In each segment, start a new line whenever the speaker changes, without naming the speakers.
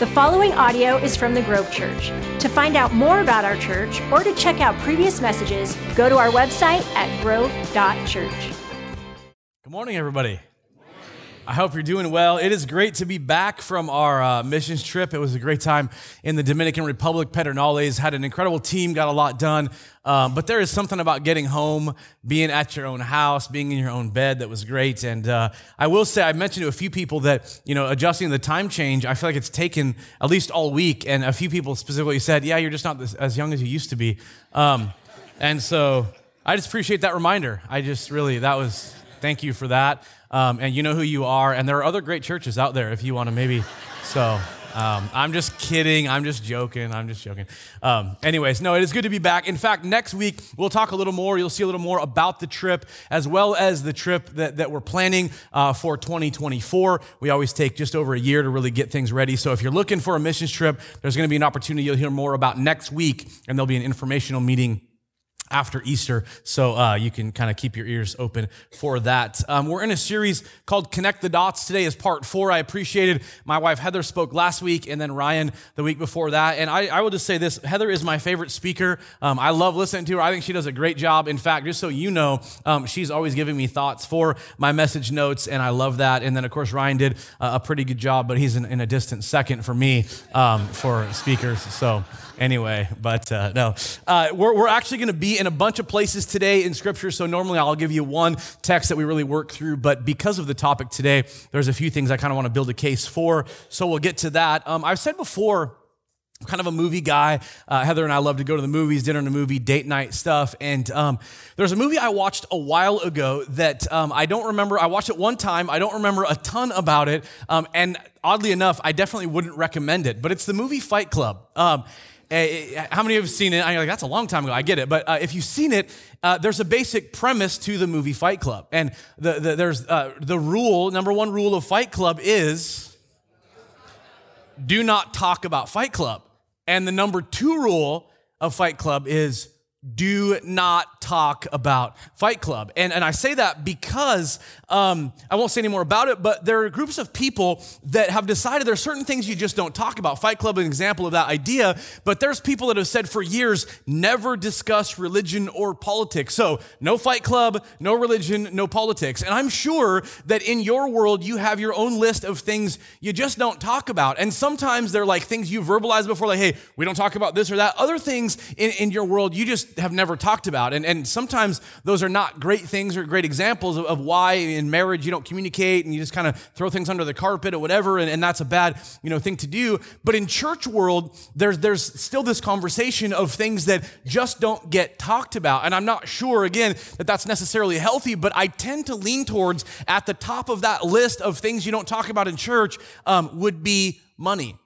The following audio is from the Grove Church. To find out more about our church or to check out previous messages, go to our website at grove.church.
Good morning, everybody. I hope you're doing well. It is great to be back from our uh, missions trip. It was a great time in the Dominican Republic. Pedernales had an incredible team, got a lot done. Um, but there is something about getting home, being at your own house, being in your own bed that was great. And uh, I will say, I mentioned to a few people that, you know, adjusting the time change, I feel like it's taken at least all week. And a few people specifically said, yeah, you're just not this, as young as you used to be. Um, and so I just appreciate that reminder. I just really, that was, thank you for that. Um, and you know who you are. And there are other great churches out there if you want to maybe. So um, I'm just kidding. I'm just joking. I'm just joking. Um, anyways, no, it is good to be back. In fact, next week we'll talk a little more. You'll see a little more about the trip as well as the trip that, that we're planning uh, for 2024. We always take just over a year to really get things ready. So if you're looking for a missions trip, there's going to be an opportunity you'll hear more about next week, and there'll be an informational meeting after Easter. So uh, you can kind of keep your ears open for that. Um, we're in a series called Connect the Dots. Today is part four. I appreciated my wife Heather spoke last week and then Ryan the week before that. And I, I will just say this Heather is my favorite speaker. Um, I love listening to her. I think she does a great job. In fact, just so you know, um, she's always giving me thoughts for my message notes, and I love that. And then, of course, Ryan did a pretty good job, but he's in, in a distant second for me um, for speakers. So, anyway, but uh, no, uh, we're, we're actually going to be in a bunch of places today in Scripture. So normally I'll give you one text that we really work through, but because of the topic today, there's a few things I kind of want to build a case for. So we'll get to that. Um, I've said before. I'm kind of a movie guy. Uh, Heather and I love to go to the movies, dinner and a movie, date night stuff. And um, there's a movie I watched a while ago that um, I don't remember. I watched it one time. I don't remember a ton about it. Um, and oddly enough, I definitely wouldn't recommend it. But it's the movie Fight Club. Um, uh, how many of you have seen it? I'm like, that's a long time ago. I get it. But uh, if you've seen it, uh, there's a basic premise to the movie Fight Club. And the, the there's uh, the rule, number one rule of Fight Club is do not talk about Fight Club. And the number two rule of Fight Club is do not talk about Fight Club. And, and I say that because um, I won't say any more about it, but there are groups of people that have decided there are certain things you just don't talk about. Fight Club is an example of that idea, but there's people that have said for years, never discuss religion or politics. So no Fight Club, no religion, no politics. And I'm sure that in your world, you have your own list of things you just don't talk about. And sometimes they're like things you verbalized before, like, hey, we don't talk about this or that. Other things in, in your world, you just have never talked about. And, and sometimes those are not great things or great examples of, of why in marriage you don't communicate and you just kind of throw things under the carpet or whatever, and, and that's a bad you know, thing to do. But in church world, there's, there's still this conversation of things that just don't get talked about. And I'm not sure, again, that that's necessarily healthy, but I tend to lean towards at the top of that list of things you don't talk about in church um, would be money.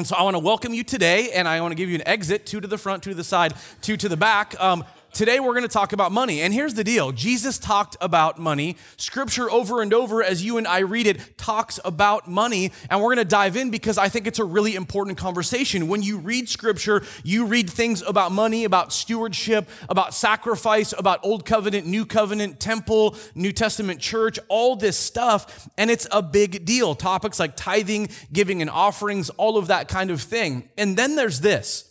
And so I want to welcome you today, and I want to give you an exit two to the front, two to the side, two to the back. Um, Today we're going to talk about money. And here's the deal Jesus talked about money. Scripture over and over, as you and I read it, talks about money. And we're going to dive in because I think it's a really important conversation. When you read Scripture, you read things about money, about stewardship, about sacrifice, about Old Covenant, New Covenant, temple, New Testament church, all this stuff. And it's a big deal. Topics like tithing, giving, and offerings, all of that kind of thing. And then there's this.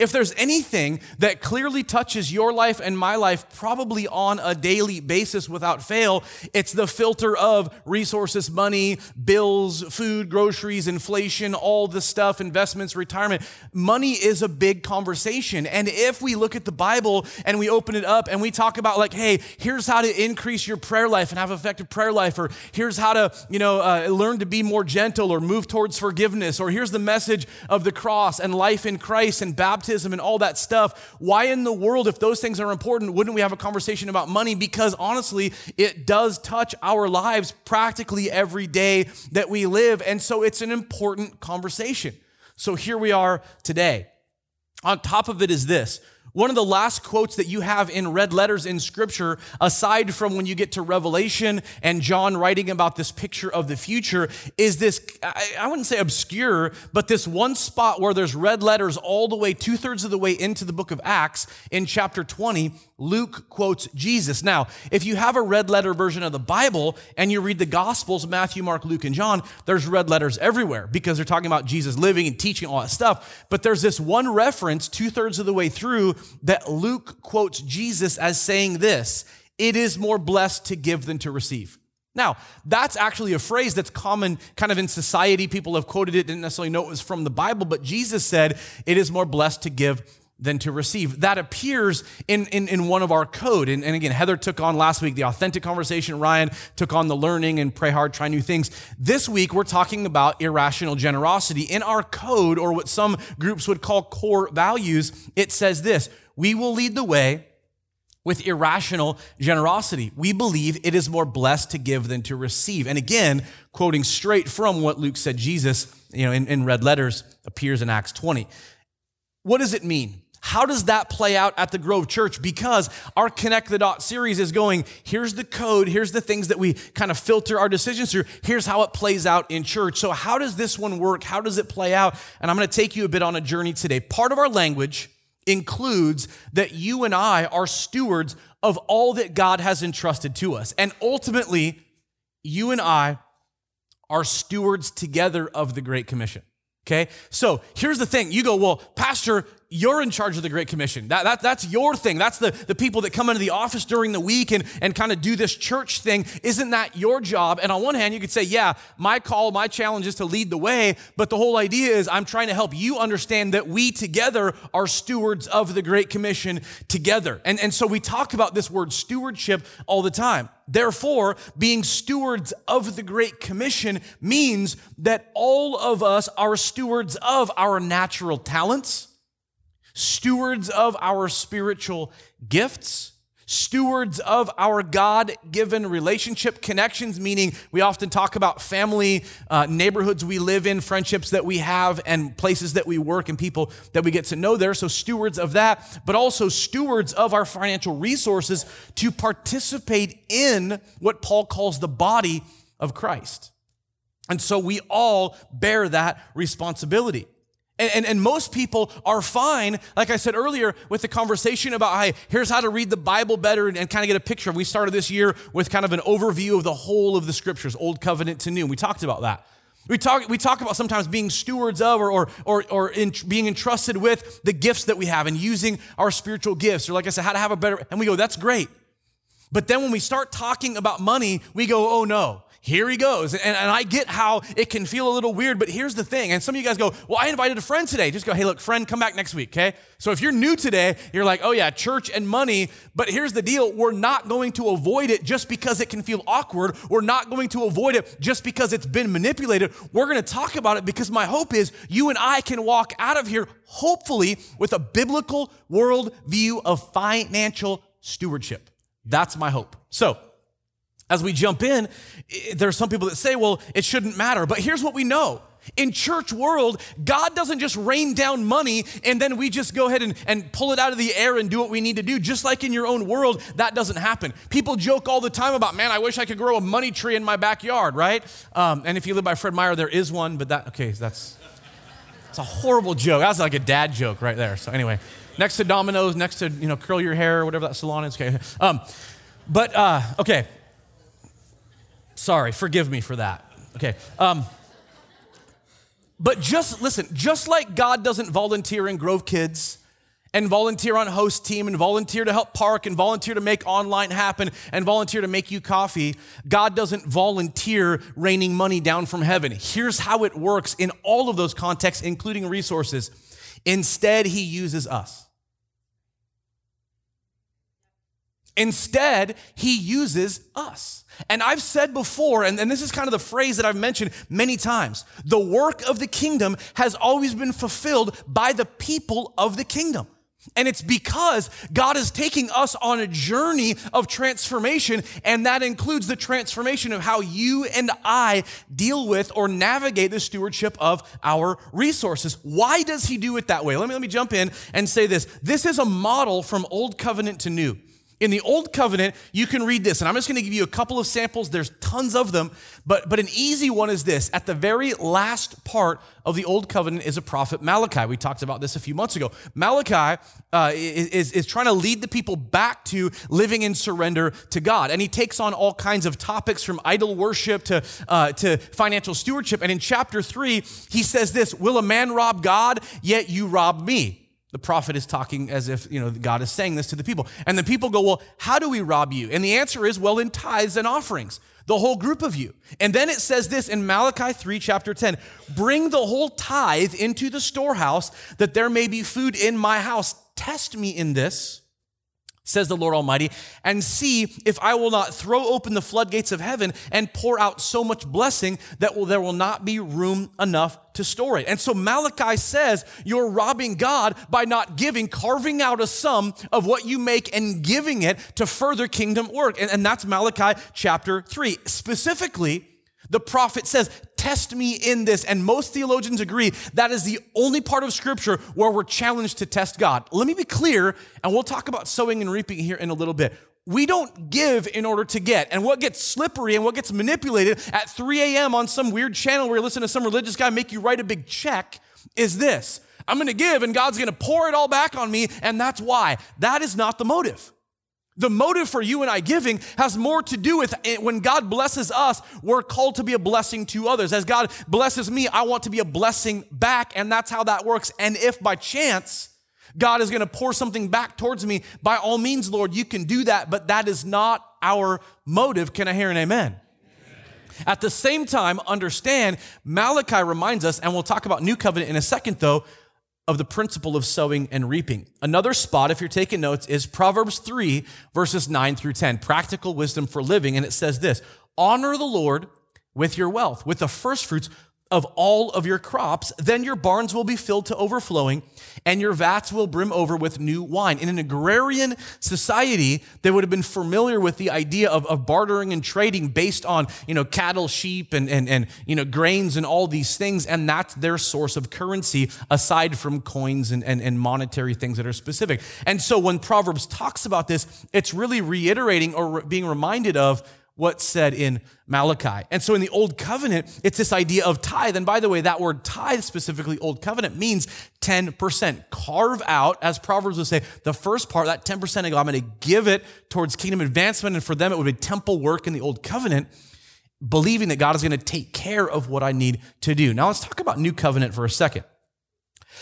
If there's anything that clearly touches your life and my life, probably on a daily basis without fail, it's the filter of resources, money, bills, food, groceries, inflation, all the stuff, investments, retirement. Money is a big conversation. And if we look at the Bible and we open it up and we talk about, like, hey, here's how to increase your prayer life and have effective prayer life, or here's how to, you know, uh, learn to be more gentle or move towards forgiveness, or here's the message of the cross and life in Christ and baptism baptism and all that stuff. Why in the world, if those things are important, wouldn't we have a conversation about money? Because honestly, it does touch our lives practically every day that we live. And so it's an important conversation. So here we are today. On top of it is this One of the last quotes that you have in red letters in scripture, aside from when you get to Revelation and John writing about this picture of the future, is this, I wouldn't say obscure, but this one spot where there's red letters all the way, two thirds of the way into the book of Acts in chapter 20. Luke quotes Jesus. Now, if you have a red letter version of the Bible and you read the Gospels, Matthew, Mark, Luke, and John, there's red letters everywhere because they're talking about Jesus living and teaching all that stuff. But there's this one reference two thirds of the way through that Luke quotes Jesus as saying this It is more blessed to give than to receive. Now, that's actually a phrase that's common kind of in society. People have quoted it, didn't necessarily know it was from the Bible, but Jesus said, It is more blessed to give than to receive. That appears in, in, in one of our code. And, and, again, Heather took on last week the authentic conversation. Ryan took on the learning and pray hard, try new things. This week, we're talking about irrational generosity. In our code, or what some groups would call core values, it says this We will lead the way with irrational generosity. We believe it is more blessed to give than to receive. And again, quoting straight from what Luke said, Jesus, you know, in, in red letters appears in Acts 20. What does it mean? How does that play out at the Grove Church? Because our Connect the Dot series is going, here's the code, here's the things that we kind of filter our decisions through, here's how it plays out in church. So, how does this one work? How does it play out? And I'm going to take you a bit on a journey today. Part of our language includes that you and I are stewards of all that God has entrusted to us. And ultimately, you and I are stewards together of the Great Commission. Okay, so here's the thing. You go, well, Pastor, you're in charge of the Great Commission. That, that, that's your thing. That's the, the people that come into the office during the week and, and kind of do this church thing. Isn't that your job? And on one hand, you could say, yeah, my call, my challenge is to lead the way. But the whole idea is I'm trying to help you understand that we together are stewards of the Great Commission together. And, and so we talk about this word stewardship all the time. Therefore, being stewards of the Great Commission means that all of us are stewards of our natural talents stewards of our spiritual gifts, stewards of our God given relationship connections, meaning we often talk about family, uh, neighborhoods we live in, friendships that we have, and places that we work and people that we get to know there. So, stewards of that, but also stewards of our financial resources to participate in what Paul calls the body of Christ. And so we all bear that responsibility. And, and, and, most people are fine, like I said earlier, with the conversation about, hey, here's how to read the Bible better and, and kind of get a picture. We started this year with kind of an overview of the whole of the scriptures, Old Covenant to New. We talked about that. We talk, we talk about sometimes being stewards of or, or, or, or in, being entrusted with the gifts that we have and using our spiritual gifts, or like I said, how to have a better, and we go, that's great. But then when we start talking about money, we go, oh no, here he goes. And, and I get how it can feel a little weird, but here's the thing. And some of you guys go, Well, I invited a friend today. Just go, Hey, look, friend, come back next week, okay? So if you're new today, you're like, Oh, yeah, church and money. But here's the deal we're not going to avoid it just because it can feel awkward. We're not going to avoid it just because it's been manipulated. We're going to talk about it because my hope is you and I can walk out of here, hopefully, with a biblical worldview of financial stewardship. That's my hope. So, as we jump in, there are some people that say, well, it shouldn't matter. But here's what we know. In church world, God doesn't just rain down money and then we just go ahead and, and pull it out of the air and do what we need to do. Just like in your own world, that doesn't happen. People joke all the time about, man, I wish I could grow a money tree in my backyard, right? Um, and if you live by Fred Meyer, there is one, but that, okay, that's, it's a horrible joke. That's like a dad joke right there. So anyway, next to Domino's, next to, you know, curl your hair or whatever that salon is. Okay. Um, but, uh, okay, Sorry, forgive me for that. Okay. Um, but just listen, just like God doesn't volunteer in Grove Kids and volunteer on host team and volunteer to help park and volunteer to make online happen and volunteer to make you coffee, God doesn't volunteer raining money down from heaven. Here's how it works in all of those contexts, including resources. Instead, He uses us. Instead, He uses us. And I've said before, and, and this is kind of the phrase that I've mentioned many times the work of the kingdom has always been fulfilled by the people of the kingdom. And it's because God is taking us on a journey of transformation, and that includes the transformation of how you and I deal with or navigate the stewardship of our resources. Why does He do it that way? Let me, let me jump in and say this. This is a model from Old Covenant to New. In the Old Covenant, you can read this, and I'm just going to give you a couple of samples. There's tons of them, but, but an easy one is this. At the very last part of the Old Covenant is a prophet Malachi. We talked about this a few months ago. Malachi uh, is, is trying to lead the people back to living in surrender to God, and he takes on all kinds of topics from idol worship to, uh, to financial stewardship. And in chapter three, he says this Will a man rob God? Yet you rob me. The prophet is talking as if, you know, God is saying this to the people. And the people go, Well, how do we rob you? And the answer is, Well, in tithes and offerings, the whole group of you. And then it says this in Malachi 3, chapter 10 Bring the whole tithe into the storehouse, that there may be food in my house. Test me in this says the Lord Almighty, and see if I will not throw open the floodgates of heaven and pour out so much blessing that will, there will not be room enough to store it. And so Malachi says you're robbing God by not giving, carving out a sum of what you make and giving it to further kingdom work. And, and that's Malachi chapter 3. Specifically, the prophet says, Test me in this. And most theologians agree that is the only part of Scripture where we're challenged to test God. Let me be clear, and we'll talk about sowing and reaping here in a little bit. We don't give in order to get. And what gets slippery and what gets manipulated at 3 a.m. on some weird channel where you listen to some religious guy make you write a big check is this I'm gonna give and God's gonna pour it all back on me, and that's why. That is not the motive. The motive for you and I giving has more to do with it. when God blesses us, we're called to be a blessing to others. As God blesses me, I want to be a blessing back, and that's how that works. And if by chance God is going to pour something back towards me, by all means, Lord, you can do that, but that is not our motive. Can I hear an amen? At the same time, understand Malachi reminds us, and we'll talk about New Covenant in a second, though, of the principle of sowing and reaping. Another spot, if you're taking notes, is Proverbs 3, verses 9 through 10, practical wisdom for living. And it says this Honor the Lord with your wealth, with the first fruits of all of your crops, then your barns will be filled to overflowing and your vats will brim over with new wine. In an agrarian society, they would have been familiar with the idea of, of bartering and trading based on, you know, cattle, sheep, and, and, and, you know, grains and all these things. And that's their source of currency aside from coins and, and, and monetary things that are specific. And so when Proverbs talks about this, it's really reiterating or being reminded of what's said in Malachi. And so in the Old Covenant, it's this idea of tithe. And by the way, that word tithe, specifically Old Covenant, means 10%. Carve out, as Proverbs would say, the first part, that 10%, I'm going to give it towards kingdom advancement. And for them, it would be temple work in the Old Covenant, believing that God is going to take care of what I need to do. Now let's talk about New Covenant for a second.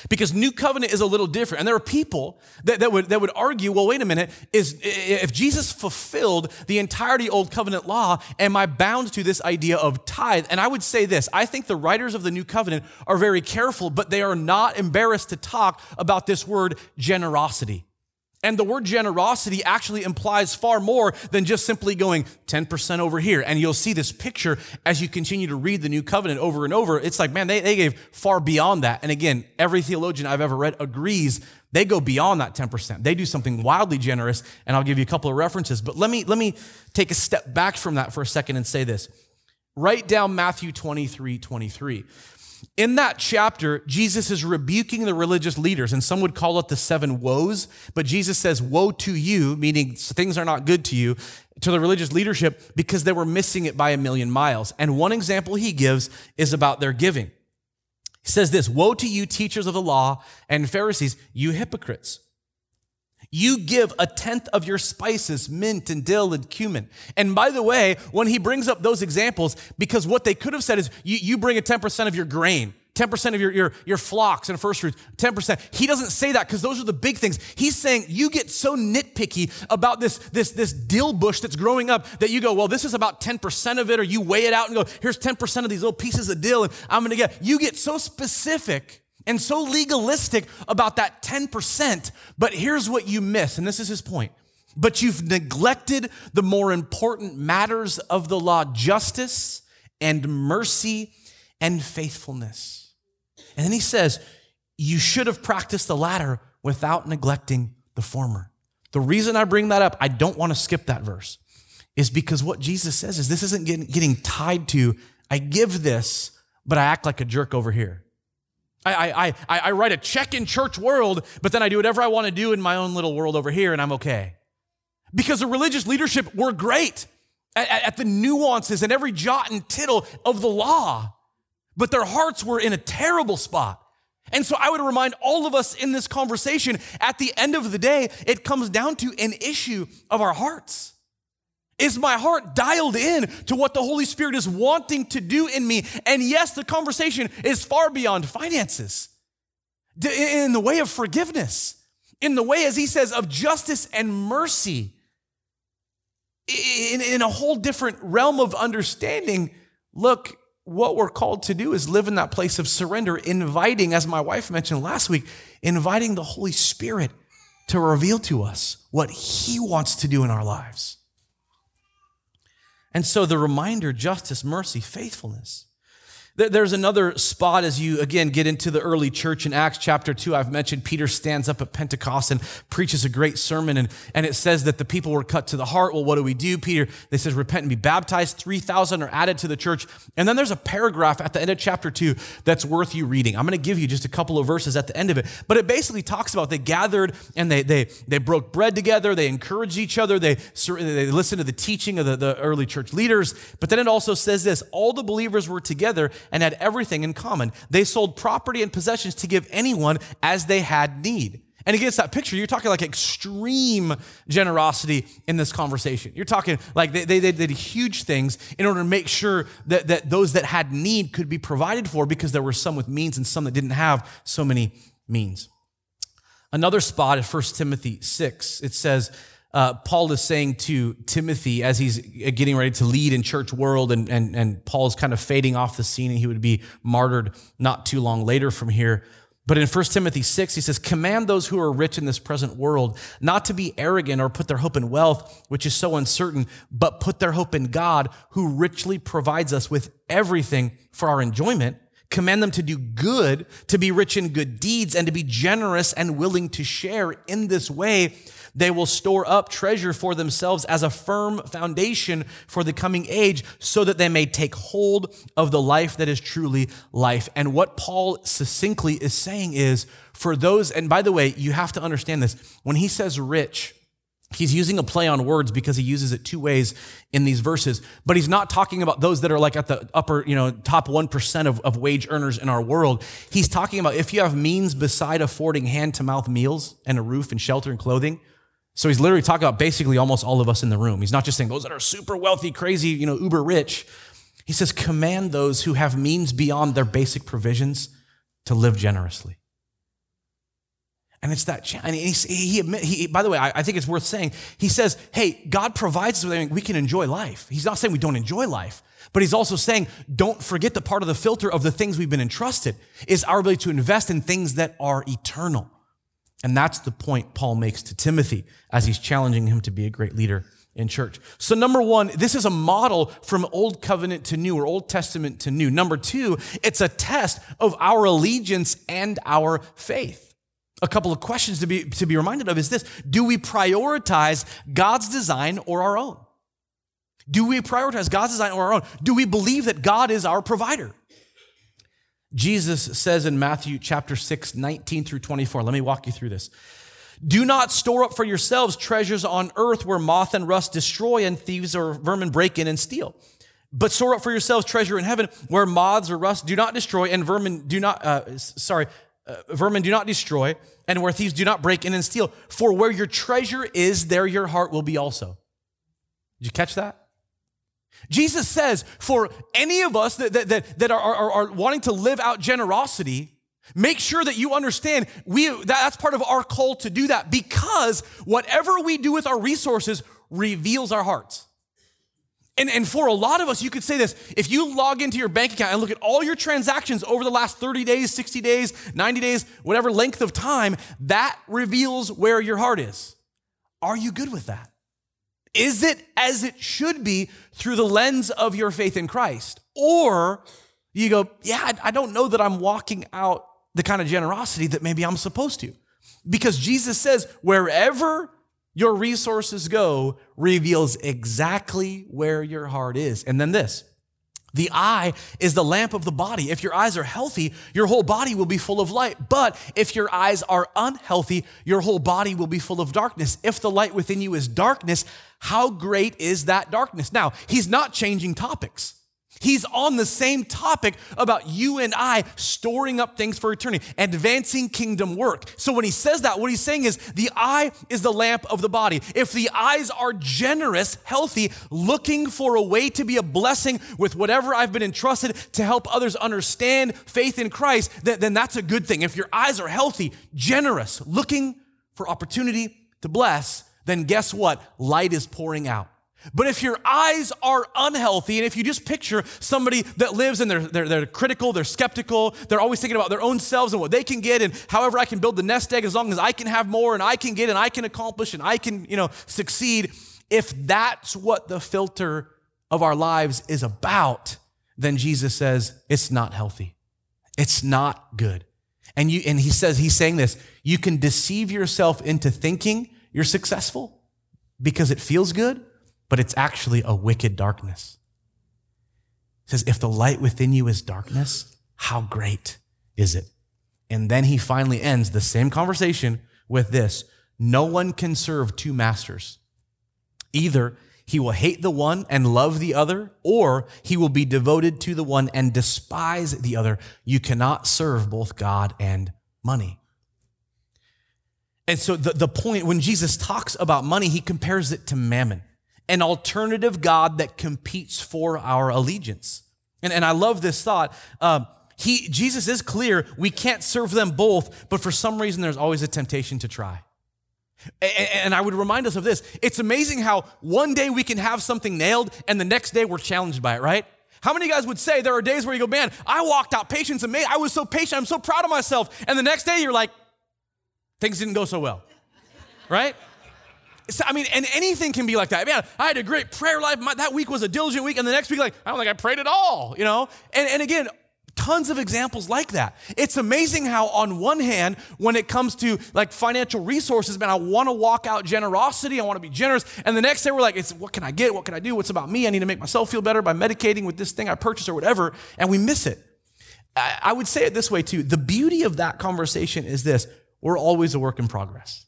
Because new covenant is a little different. And there are people that, that, would, that would argue, well, wait a minute, is if Jesus fulfilled the entirety old covenant law, am I bound to this idea of tithe? And I would say this I think the writers of the new covenant are very careful, but they are not embarrassed to talk about this word generosity. And the word generosity actually implies far more than just simply going 10% over here. And you'll see this picture as you continue to read the new covenant over and over. It's like, man, they, they gave far beyond that. And again, every theologian I've ever read agrees they go beyond that 10%. They do something wildly generous. And I'll give you a couple of references. But let me, let me take a step back from that for a second and say this. Write down Matthew 23 23. In that chapter, Jesus is rebuking the religious leaders, and some would call it the seven woes, but Jesus says, Woe to you, meaning things are not good to you, to the religious leadership because they were missing it by a million miles. And one example he gives is about their giving. He says this Woe to you, teachers of the law and Pharisees, you hypocrites! You give a tenth of your spices, mint and dill and cumin. And by the way, when he brings up those examples, because what they could have said is you, you bring a 10% of your grain, 10% of your, your, your flocks and first fruits, 10%. He doesn't say that because those are the big things. He's saying you get so nitpicky about this, this, this dill bush that's growing up that you go, well, this is about 10% of it, or you weigh it out and go, here's 10% of these little pieces of dill, and I'm gonna get. You get so specific and so legalistic about that 10%. But here's what you miss, and this is his point. But you've neglected the more important matters of the law justice and mercy and faithfulness. And then he says, You should have practiced the latter without neglecting the former. The reason I bring that up, I don't want to skip that verse, is because what Jesus says is this isn't getting, getting tied to, I give this, but I act like a jerk over here. I, I, I, write a check in church world, but then I do whatever I want to do in my own little world over here and I'm okay. Because the religious leadership were great at, at the nuances and every jot and tittle of the law, but their hearts were in a terrible spot. And so I would remind all of us in this conversation at the end of the day, it comes down to an issue of our hearts. Is my heart dialed in to what the Holy Spirit is wanting to do in me? And yes, the conversation is far beyond finances. In the way of forgiveness, in the way, as he says, of justice and mercy, in, in a whole different realm of understanding. Look, what we're called to do is live in that place of surrender, inviting, as my wife mentioned last week, inviting the Holy Spirit to reveal to us what He wants to do in our lives. And so the reminder justice, mercy, faithfulness. There's another spot as you again get into the early church in Acts chapter 2. I've mentioned Peter stands up at Pentecost and preaches a great sermon, and, and it says that the people were cut to the heart. Well, what do we do? Peter, they says, repent and be baptized. 3,000 are added to the church. And then there's a paragraph at the end of chapter 2 that's worth you reading. I'm going to give you just a couple of verses at the end of it, but it basically talks about they gathered and they, they, they broke bread together, they encouraged each other, they, they listened to the teaching of the, the early church leaders. But then it also says this all the believers were together and had everything in common. They sold property and possessions to give anyone as they had need. And again, it's that picture. You're talking like extreme generosity in this conversation. You're talking like they, they, they, did huge things in order to make sure that, that those that had need could be provided for because there were some with means and some that didn't have so many means. Another spot is 1 Timothy 6. It says, uh, Paul is saying to Timothy as he's getting ready to lead in church world, and, and, and Paul's kind of fading off the scene, and he would be martyred not too long later from here. But in 1 Timothy 6, he says, Command those who are rich in this present world not to be arrogant or put their hope in wealth, which is so uncertain, but put their hope in God, who richly provides us with everything for our enjoyment. Command them to do good, to be rich in good deeds, and to be generous and willing to share in this way they will store up treasure for themselves as a firm foundation for the coming age so that they may take hold of the life that is truly life. And what Paul succinctly is saying is for those, and by the way, you have to understand this. When he says rich, He's using a play on words because he uses it two ways in these verses, but he's not talking about those that are like at the upper, you know, top 1% of, of wage earners in our world. He's talking about if you have means beside affording hand to mouth meals and a roof and shelter and clothing, so he's literally talking about basically almost all of us in the room. He's not just saying those that are super wealthy, crazy, you know, uber rich. He says, command those who have means beyond their basic provisions to live generously. And it's that, and he, he, admit, he by the way, I, I, think it's worth saying, he says, hey, God provides us with everything. We can enjoy life. He's not saying we don't enjoy life, but he's also saying, don't forget the part of the filter of the things we've been entrusted is our ability to invest in things that are eternal. And that's the point Paul makes to Timothy as he's challenging him to be a great leader in church. So, number one, this is a model from Old Covenant to New or Old Testament to New. Number two, it's a test of our allegiance and our faith. A couple of questions to be, to be reminded of is this Do we prioritize God's design or our own? Do we prioritize God's design or our own? Do we believe that God is our provider? Jesus says in Matthew chapter 6, 19 through 24. Let me walk you through this. Do not store up for yourselves treasures on earth where moth and rust destroy and thieves or vermin break in and steal. But store up for yourselves treasure in heaven where moths or rust do not destroy and vermin do not, uh, sorry, uh, vermin do not destroy and where thieves do not break in and steal. For where your treasure is, there your heart will be also. Did you catch that? Jesus says, for any of us that, that, that, that are, are, are wanting to live out generosity, make sure that you understand we, that's part of our call to do that because whatever we do with our resources reveals our hearts. And, and for a lot of us, you could say this if you log into your bank account and look at all your transactions over the last 30 days, 60 days, 90 days, whatever length of time, that reveals where your heart is. Are you good with that? Is it as it should be through the lens of your faith in Christ? Or you go, yeah, I don't know that I'm walking out the kind of generosity that maybe I'm supposed to. Because Jesus says, wherever your resources go reveals exactly where your heart is. And then this the eye is the lamp of the body. If your eyes are healthy, your whole body will be full of light. But if your eyes are unhealthy, your whole body will be full of darkness. If the light within you is darkness, how great is that darkness? Now, he's not changing topics. He's on the same topic about you and I storing up things for eternity, advancing kingdom work. So when he says that, what he's saying is the eye is the lamp of the body. If the eyes are generous, healthy, looking for a way to be a blessing with whatever I've been entrusted to help others understand faith in Christ, then, then that's a good thing. If your eyes are healthy, generous, looking for opportunity to bless, then guess what? Light is pouring out. But if your eyes are unhealthy, and if you just picture somebody that lives and they're, they're, they're, critical, they're skeptical, they're always thinking about their own selves and what they can get, and however I can build the nest egg as long as I can have more and I can get and I can accomplish and I can, you know, succeed. If that's what the filter of our lives is about, then Jesus says it's not healthy. It's not good. And you and he says, he's saying this, you can deceive yourself into thinking you're successful because it feels good but it's actually a wicked darkness. It says, if the light within you is darkness, how great is it? And then he finally ends the same conversation with this No one can serve two masters. Either he will hate the one and love the other, or he will be devoted to the one and despise the other. You cannot serve both God and money. And so the, the point when Jesus talks about money, he compares it to mammon an alternative God that competes for our allegiance. And, and I love this thought. Um, he, Jesus is clear we can't serve them both, but for some reason there's always a temptation to try. And, and I would remind us of this. It's amazing how one day we can have something nailed and the next day we're challenged by it, right? How many guys would say there are days where you go, man, I walked out patience and made, I was so patient, I'm so proud of myself. And the next day you're like, things didn't go so well, right? I mean, and anything can be like that. Man, I had a great prayer life. My, that week was a diligent week. And the next week, like, I don't think I prayed at all, you know? And, and again, tons of examples like that. It's amazing how, on one hand, when it comes to like financial resources, man, I want to walk out generosity. I want to be generous. And the next day, we're like, it's what can I get? What can I do? What's about me? I need to make myself feel better by medicating with this thing I purchased or whatever. And we miss it. I, I would say it this way too. The beauty of that conversation is this we're always a work in progress.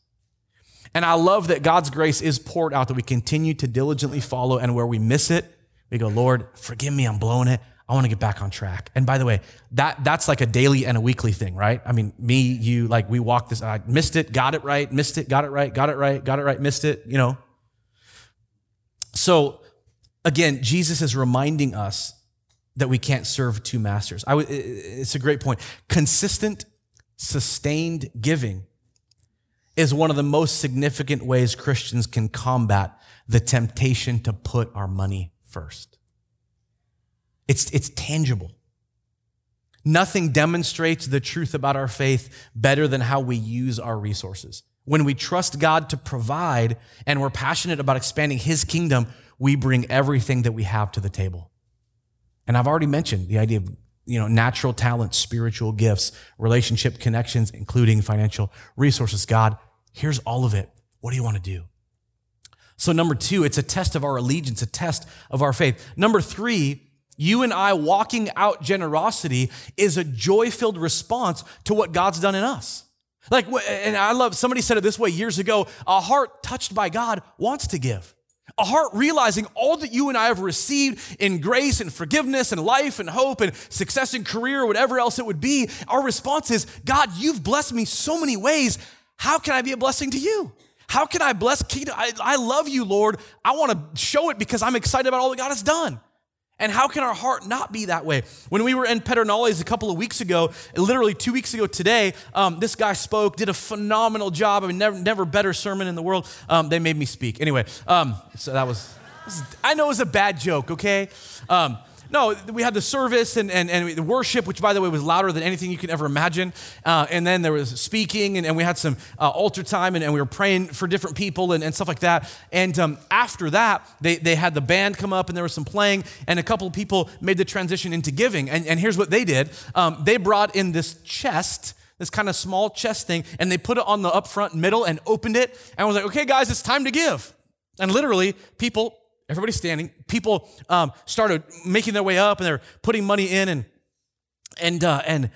And I love that God's grace is poured out that we continue to diligently follow, and where we miss it, we go, Lord, forgive me, I'm blowing it. I want to get back on track. And by the way, that that's like a daily and a weekly thing, right? I mean, me, you, like we walk this, I missed it, got it right, missed it, got it right, got it right, got it right, missed it, you know. So again, Jesus is reminding us that we can't serve two masters. I w- it's a great point. Consistent, sustained giving is one of the most significant ways Christians can combat the temptation to put our money first. It's, it's tangible. Nothing demonstrates the truth about our faith better than how we use our resources. When we trust God to provide and we're passionate about expanding His kingdom, we bring everything that we have to the table. And I've already mentioned the idea of you know, natural talents, spiritual gifts, relationship connections, including financial resources. God, here's all of it. What do you want to do? So, number two, it's a test of our allegiance, a test of our faith. Number three, you and I walking out generosity is a joy filled response to what God's done in us. Like, and I love, somebody said it this way years ago a heart touched by God wants to give. A heart realizing all that you and I have received in grace and forgiveness and life and hope and success in career or whatever else it would be, our response is, God, you've blessed me so many ways. How can I be a blessing to you? How can I bless kingdom? I, I love you, Lord. I want to show it because I'm excited about all that God has done. And how can our heart not be that way? When we were in Pedernales a couple of weeks ago, literally two weeks ago today, um, this guy spoke, did a phenomenal job. I mean, never, never better sermon in the world. Um, they made me speak. Anyway, um, so that was, I know it was a bad joke, okay? No, we had the service and, and, and the worship, which, by the way, was louder than anything you can ever imagine. Uh, and then there was speaking, and, and we had some uh, altar time, and, and, we were praying for different people and, and stuff like that. And um, after that, they, they had the band come up, and there was some playing, and a couple of people made the transition into giving. And, and here's what they did um, they brought in this chest this kind of small chest thing, and they put it on the up front middle and opened it. And was like, okay, guys, it's time to give. And literally, people, everybody standing, people um, started making their way up and they're putting money in. And, and, uh, and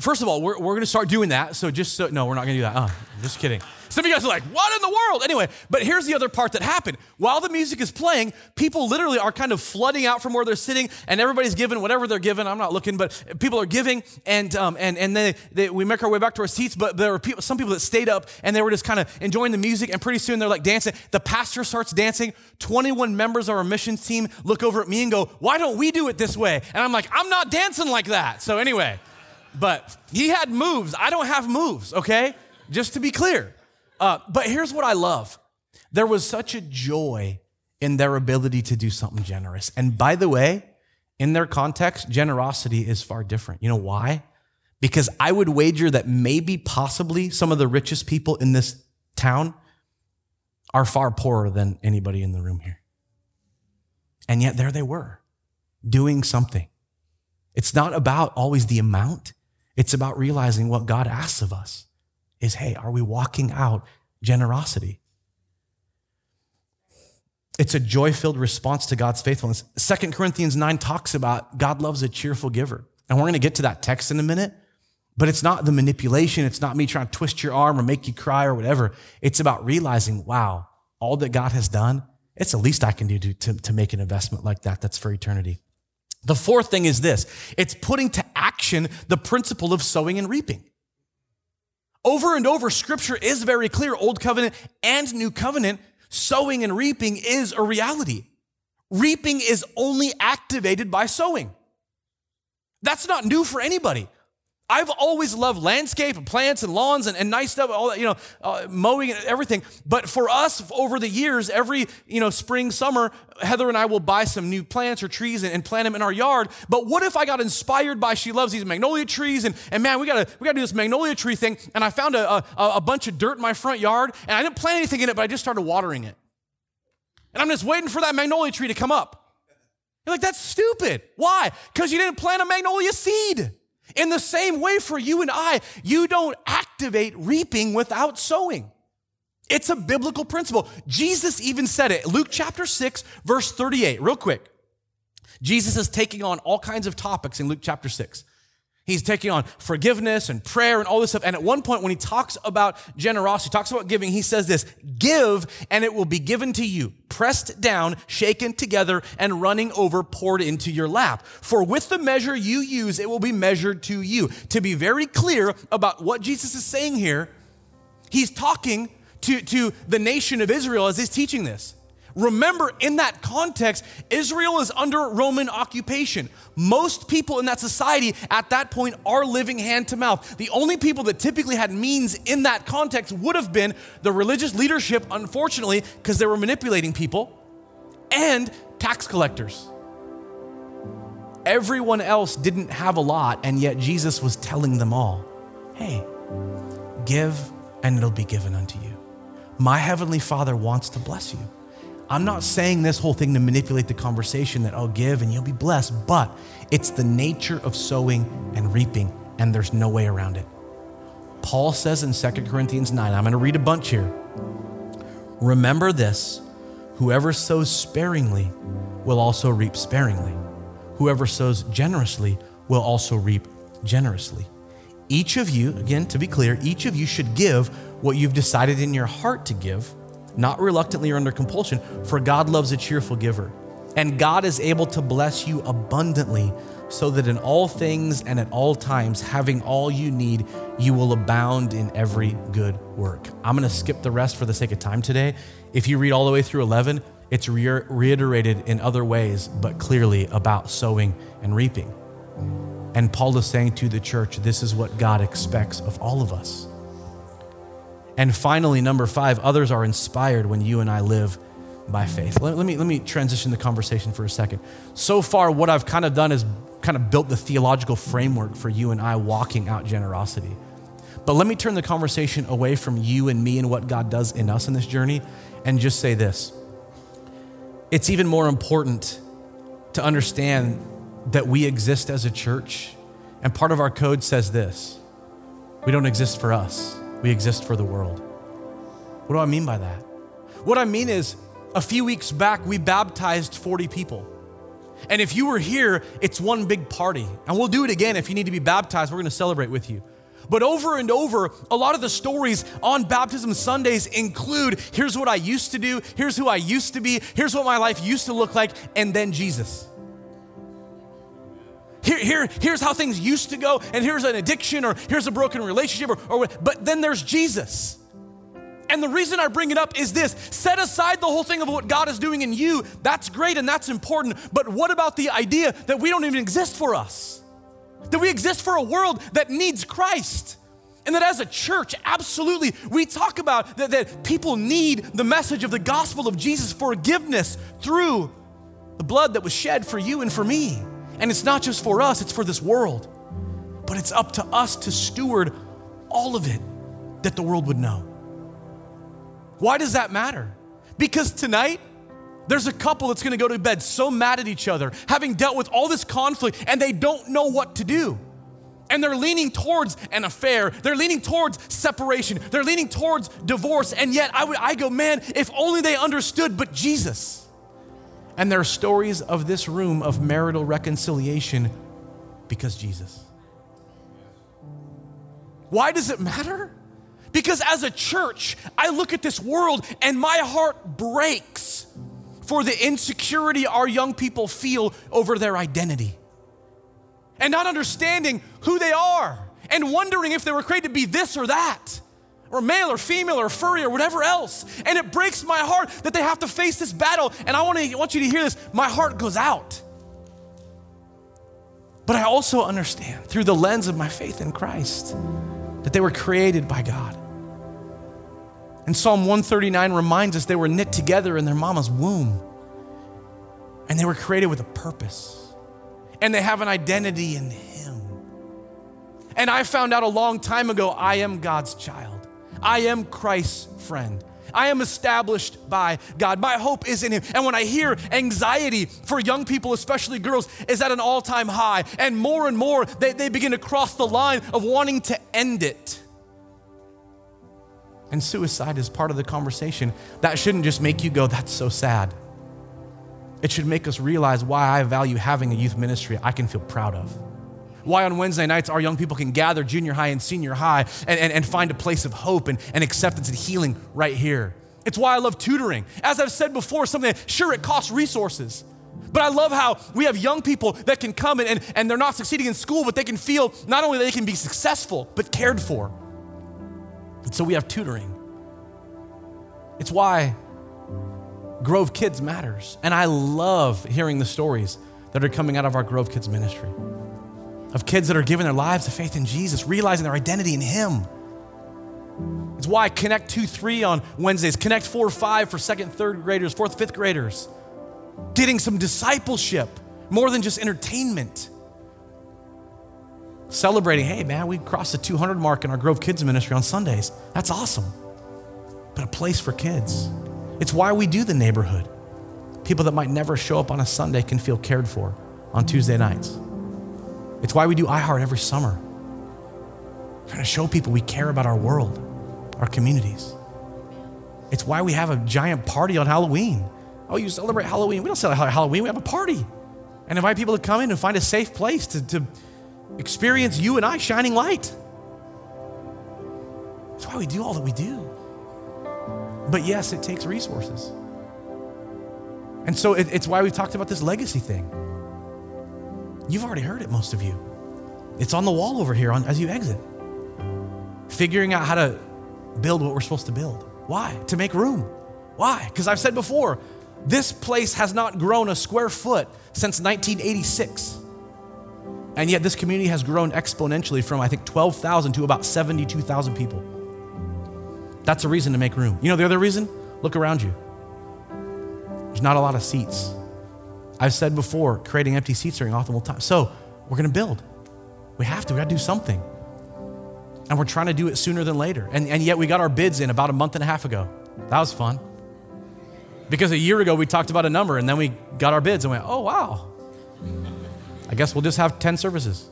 first of all, we're, we're going to start doing that. So just so, no, we're not going to do that. Oh, just kidding. Some of you guys are like, what in the world? Anyway, but here's the other part that happened. While the music is playing, people literally are kind of flooding out from where they're sitting, and everybody's giving whatever they're giving. I'm not looking, but people are giving, and um, and and then they, we make our way back to our seats. But there were people, some people that stayed up, and they were just kind of enjoying the music, and pretty soon they're like dancing. The pastor starts dancing. 21 members of our missions team look over at me and go, "Why don't we do it this way?" And I'm like, "I'm not dancing like that." So anyway, but he had moves. I don't have moves. Okay, just to be clear. Uh, but here's what I love there was such a joy in their ability to do something generous. And by the way, in their context, generosity is far different. You know why? Because I would wager that maybe, possibly, some of the richest people in this town are far poorer than anybody in the room here. And yet, there they were, doing something. It's not about always the amount, it's about realizing what God asks of us is hey, are we walking out generosity? It's a joy filled response to God's faithfulness. Second Corinthians 9 talks about God loves a cheerful giver. And we're going to get to that text in a minute, but it's not the manipulation. It's not me trying to twist your arm or make you cry or whatever. It's about realizing, wow, all that God has done, it's the least I can do to, to, to make an investment like that. That's for eternity. The fourth thing is this it's putting to action the principle of sowing and reaping. Over and over, scripture is very clear Old covenant and new covenant, sowing and reaping is a reality. Reaping is only activated by sowing. That's not new for anybody. I've always loved landscape and plants and lawns and, and nice stuff, all that, you know, uh, mowing and everything. But for us, over the years, every, you know, spring, summer, Heather and I will buy some new plants or trees and, and plant them in our yard. But what if I got inspired by, she loves these magnolia trees and, and man, we gotta, we gotta do this magnolia tree thing. And I found a, a, a bunch of dirt in my front yard and I didn't plant anything in it, but I just started watering it. And I'm just waiting for that magnolia tree to come up. You're like, that's stupid. Why? Because you didn't plant a magnolia seed. In the same way, for you and I, you don't activate reaping without sowing. It's a biblical principle. Jesus even said it. Luke chapter 6, verse 38, real quick. Jesus is taking on all kinds of topics in Luke chapter 6. He's taking on forgiveness and prayer and all this stuff. And at one point, when he talks about generosity, talks about giving, he says this Give, and it will be given to you, pressed down, shaken together, and running over, poured into your lap. For with the measure you use, it will be measured to you. To be very clear about what Jesus is saying here, he's talking to, to the nation of Israel as he's teaching this. Remember, in that context, Israel is under Roman occupation. Most people in that society at that point are living hand to mouth. The only people that typically had means in that context would have been the religious leadership, unfortunately, because they were manipulating people, and tax collectors. Everyone else didn't have a lot, and yet Jesus was telling them all hey, give, and it'll be given unto you. My heavenly Father wants to bless you. I'm not saying this whole thing to manipulate the conversation that I'll give and you'll be blessed, but it's the nature of sowing and reaping, and there's no way around it. Paul says in 2 Corinthians 9, I'm going to read a bunch here. Remember this whoever sows sparingly will also reap sparingly, whoever sows generously will also reap generously. Each of you, again, to be clear, each of you should give what you've decided in your heart to give not reluctantly or under compulsion, for God loves a cheerful giver. And God is able to bless you abundantly, so that in all things and at all times, having all you need, you will abound in every good work. I'm going to skip the rest for the sake of time today. If you read all the way through 11, it's re- reiterated in other ways, but clearly about sowing and reaping. And Paul is saying to the church, this is what God expects of all of us. And finally, number five, others are inspired when you and I live by faith. Let, let, me, let me transition the conversation for a second. So far, what I've kind of done is kind of built the theological framework for you and I walking out generosity. But let me turn the conversation away from you and me and what God does in us in this journey and just say this. It's even more important to understand that we exist as a church. And part of our code says this We don't exist for us, we exist for the world. What do I mean by that? What I mean is, a few weeks back, we baptized 40 people. And if you were here, it's one big party. And we'll do it again if you need to be baptized. We're going to celebrate with you. But over and over, a lot of the stories on baptism Sundays include here's what I used to do, here's who I used to be, here's what my life used to look like, and then Jesus. Here, here, here's how things used to go, and here's an addiction, or here's a broken relationship, or, or but then there's Jesus. And the reason I bring it up is this set aside the whole thing of what God is doing in you. That's great and that's important. But what about the idea that we don't even exist for us? That we exist for a world that needs Christ. And that as a church, absolutely, we talk about that, that people need the message of the gospel of Jesus' forgiveness through the blood that was shed for you and for me. And it's not just for us, it's for this world. But it's up to us to steward all of it that the world would know. Why does that matter? Because tonight, there's a couple that's gonna go to bed so mad at each other, having dealt with all this conflict, and they don't know what to do. And they're leaning towards an affair. They're leaning towards separation. They're leaning towards divorce. And yet I, would, I go, man, if only they understood, but Jesus. And there are stories of this room of marital reconciliation because Jesus. Why does it matter? Because as a church, I look at this world and my heart breaks for the insecurity our young people feel over their identity. And not understanding who they are and wondering if they were created to be this or that, or male or female or furry or whatever else. And it breaks my heart that they have to face this battle. And I want, to, want you to hear this my heart goes out. But I also understand through the lens of my faith in Christ that they were created by God. And Psalm 139 reminds us they were knit together in their mama's womb. And they were created with a purpose. And they have an identity in Him. And I found out a long time ago I am God's child, I am Christ's friend. I am established by God. My hope is in Him. And when I hear anxiety for young people, especially girls, is at an all time high, and more and more they, they begin to cross the line of wanting to end it and suicide is part of the conversation, that shouldn't just make you go, that's so sad. It should make us realize why I value having a youth ministry I can feel proud of. Why on Wednesday nights our young people can gather junior high and senior high and, and, and find a place of hope and, and acceptance and healing right here. It's why I love tutoring. As I've said before, something that, sure, it costs resources. But I love how we have young people that can come and, and, and they're not succeeding in school, but they can feel not only that they can be successful, but cared for. And so we have tutoring. It's why Grove Kids matters. And I love hearing the stories that are coming out of our Grove Kids ministry of kids that are giving their lives to faith in Jesus, realizing their identity in Him. It's why Connect 2 3 on Wednesdays, Connect 4 5 for second, third graders, fourth, fifth graders, getting some discipleship more than just entertainment celebrating, hey man, we crossed the 200 mark in our Grove Kids ministry on Sundays. That's awesome. But a place for kids. It's why we do the neighborhood. People that might never show up on a Sunday can feel cared for on Tuesday nights. It's why we do iHeart every summer. We're trying to show people we care about our world, our communities. It's why we have a giant party on Halloween. Oh, you celebrate Halloween. We don't celebrate Halloween, we have a party. And invite people to come in and find a safe place to, to experience you and I shining light. That's why we do all that we do. But yes, it takes resources. And so it, it's why we talked about this legacy thing. You've already heard it, most of you. It's on the wall over here on, as you exit. Figuring out how to build what we're supposed to build. Why? To make room. Why? Because I've said before, this place has not grown a square foot since 1986. And yet, this community has grown exponentially from, I think, 12,000 to about 72,000 people. That's a reason to make room. You know the other reason? Look around you. There's not a lot of seats. I've said before, creating empty seats during optimal time. So, we're going to build. We have to. We got to do something. And we're trying to do it sooner than later. And, and yet, we got our bids in about a month and a half ago. That was fun. Because a year ago, we talked about a number and then we got our bids and went, oh, wow, I guess we'll just have 10 services.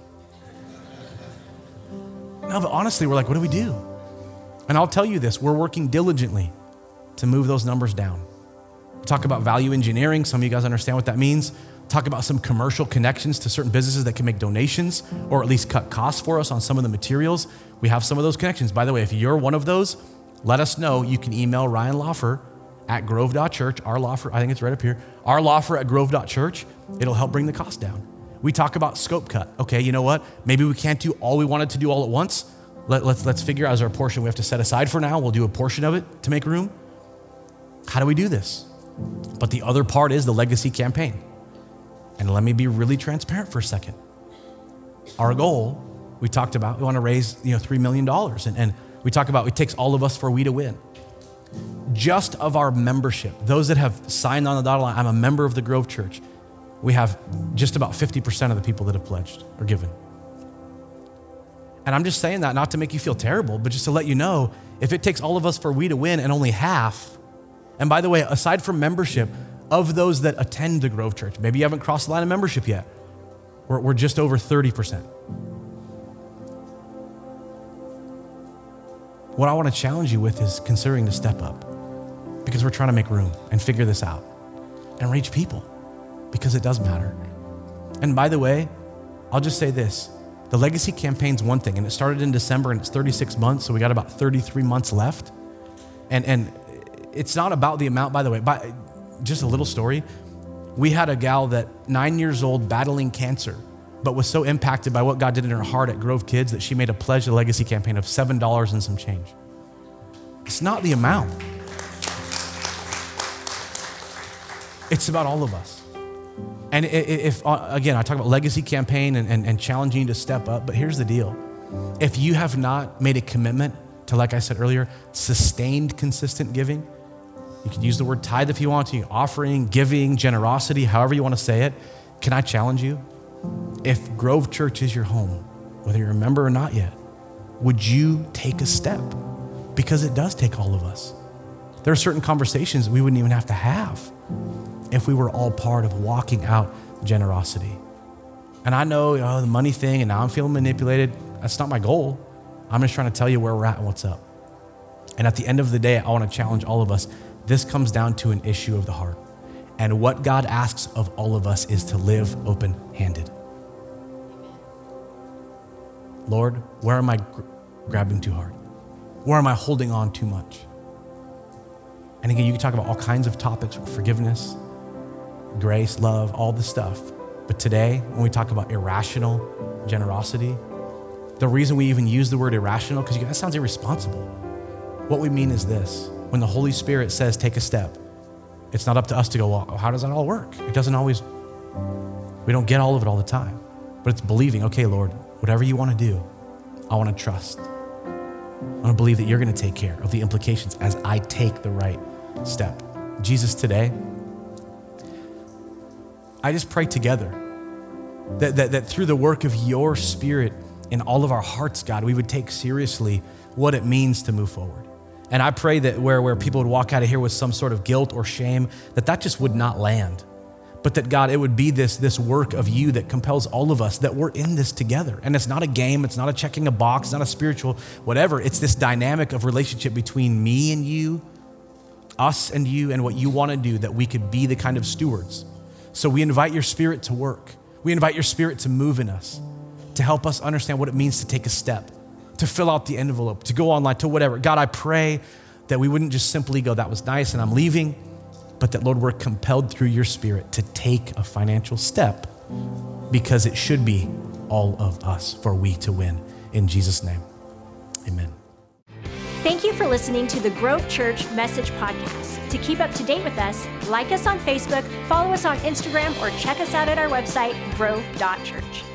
No, but honestly, we're like, what do we do? And I'll tell you this we're working diligently to move those numbers down. Talk about value engineering. Some of you guys understand what that means. Talk about some commercial connections to certain businesses that can make donations or at least cut costs for us on some of the materials. We have some of those connections. By the way, if you're one of those, let us know. You can email Ryan Lawfer at grove.church, our Lawfer, I think it's right up here, our Lawfer at grove.church. It'll help bring the cost down. We talk about scope cut. Okay, you know what? Maybe we can't do all we wanted to do all at once. Let, let's, let's figure out as our portion we have to set aside for now. We'll do a portion of it to make room. How do we do this? But the other part is the legacy campaign. And let me be really transparent for a second. Our goal, we talked about, we want to raise you know $3 million. And, and we talk about it takes all of us for we to win. Just of our membership, those that have signed on the dotted line, I'm a member of the Grove Church, we have just about 50% of the people that have pledged or given. And I'm just saying that not to make you feel terrible, but just to let you know if it takes all of us for we to win and only half, and by the way, aside from membership, of those that attend the Grove Church, maybe you haven't crossed the line of membership yet, we're, we're just over 30%. What I want to challenge you with is considering to step up because we're trying to make room and figure this out and reach people because it does matter. And by the way, I'll just say this the legacy campaign's one thing, and it started in December and it's 36 months, so we got about 33 months left. And, and it's not about the amount, by the way. By, just a little story. We had a gal that nine years old battling cancer, but was so impacted by what God did in her heart at Grove Kids that she made a pledge a legacy campaign of $7 and some change. It's not the amount. It's about all of us. And if, uh, again, I talk about legacy campaign and, and, and challenging to step up, but here's the deal. If you have not made a commitment to, like I said earlier, sustained consistent giving, you can use the word tithe if you want to, offering, giving, generosity, however you want to say it. Can I challenge you? If Grove Church is your home, whether you're a member or not yet, would you take a step? Because it does take all of us. There are certain conversations we wouldn't even have to have if we were all part of walking out generosity. And I know the money thing, and now I'm feeling manipulated. That's not my goal. I'm just trying to tell you where we're at and what's up. And at the end of the day, I want to challenge all of us. This comes down to an issue of the heart. And what God asks of all of us is to live open handed. Lord, where am I gr- grabbing too hard? Where am I holding on too much? And again, you can talk about all kinds of topics forgiveness, grace, love, all the stuff. But today, when we talk about irrational generosity, the reason we even use the word irrational, because that sounds irresponsible. What we mean is this when the Holy Spirit says, take a step, it's not up to us to go, well, how does that all work? It doesn't always, we don't get all of it all the time. But it's believing, okay, Lord, whatever you want to do, I want to trust. I want to believe that you're going to take care of the implications as I take the right step. Jesus, today, I just pray together that, that, that through the work of your spirit in all of our hearts, God, we would take seriously what it means to move forward. And I pray that where, where people would walk out of here with some sort of guilt or shame, that that just would not land. But that God, it would be this, this work of you that compels all of us that we're in this together. And it's not a game, it's not a checking a box, it's not a spiritual whatever. It's this dynamic of relationship between me and you, us and you, and what you want to do that we could be the kind of stewards so we invite your spirit to work. We invite your spirit to move in us, to help us understand what it means to take a step, to fill out the envelope, to go online, to whatever. God, I pray that we wouldn't just simply go, that was nice and I'm leaving, but that, Lord, we're compelled through your spirit to take a financial step because it should be all of us for we to win. In Jesus' name, amen.
Thank you for listening to the Grove Church Message Podcast. To keep up to date with us, like us on Facebook, follow us on Instagram, or check us out at our website, grove.church.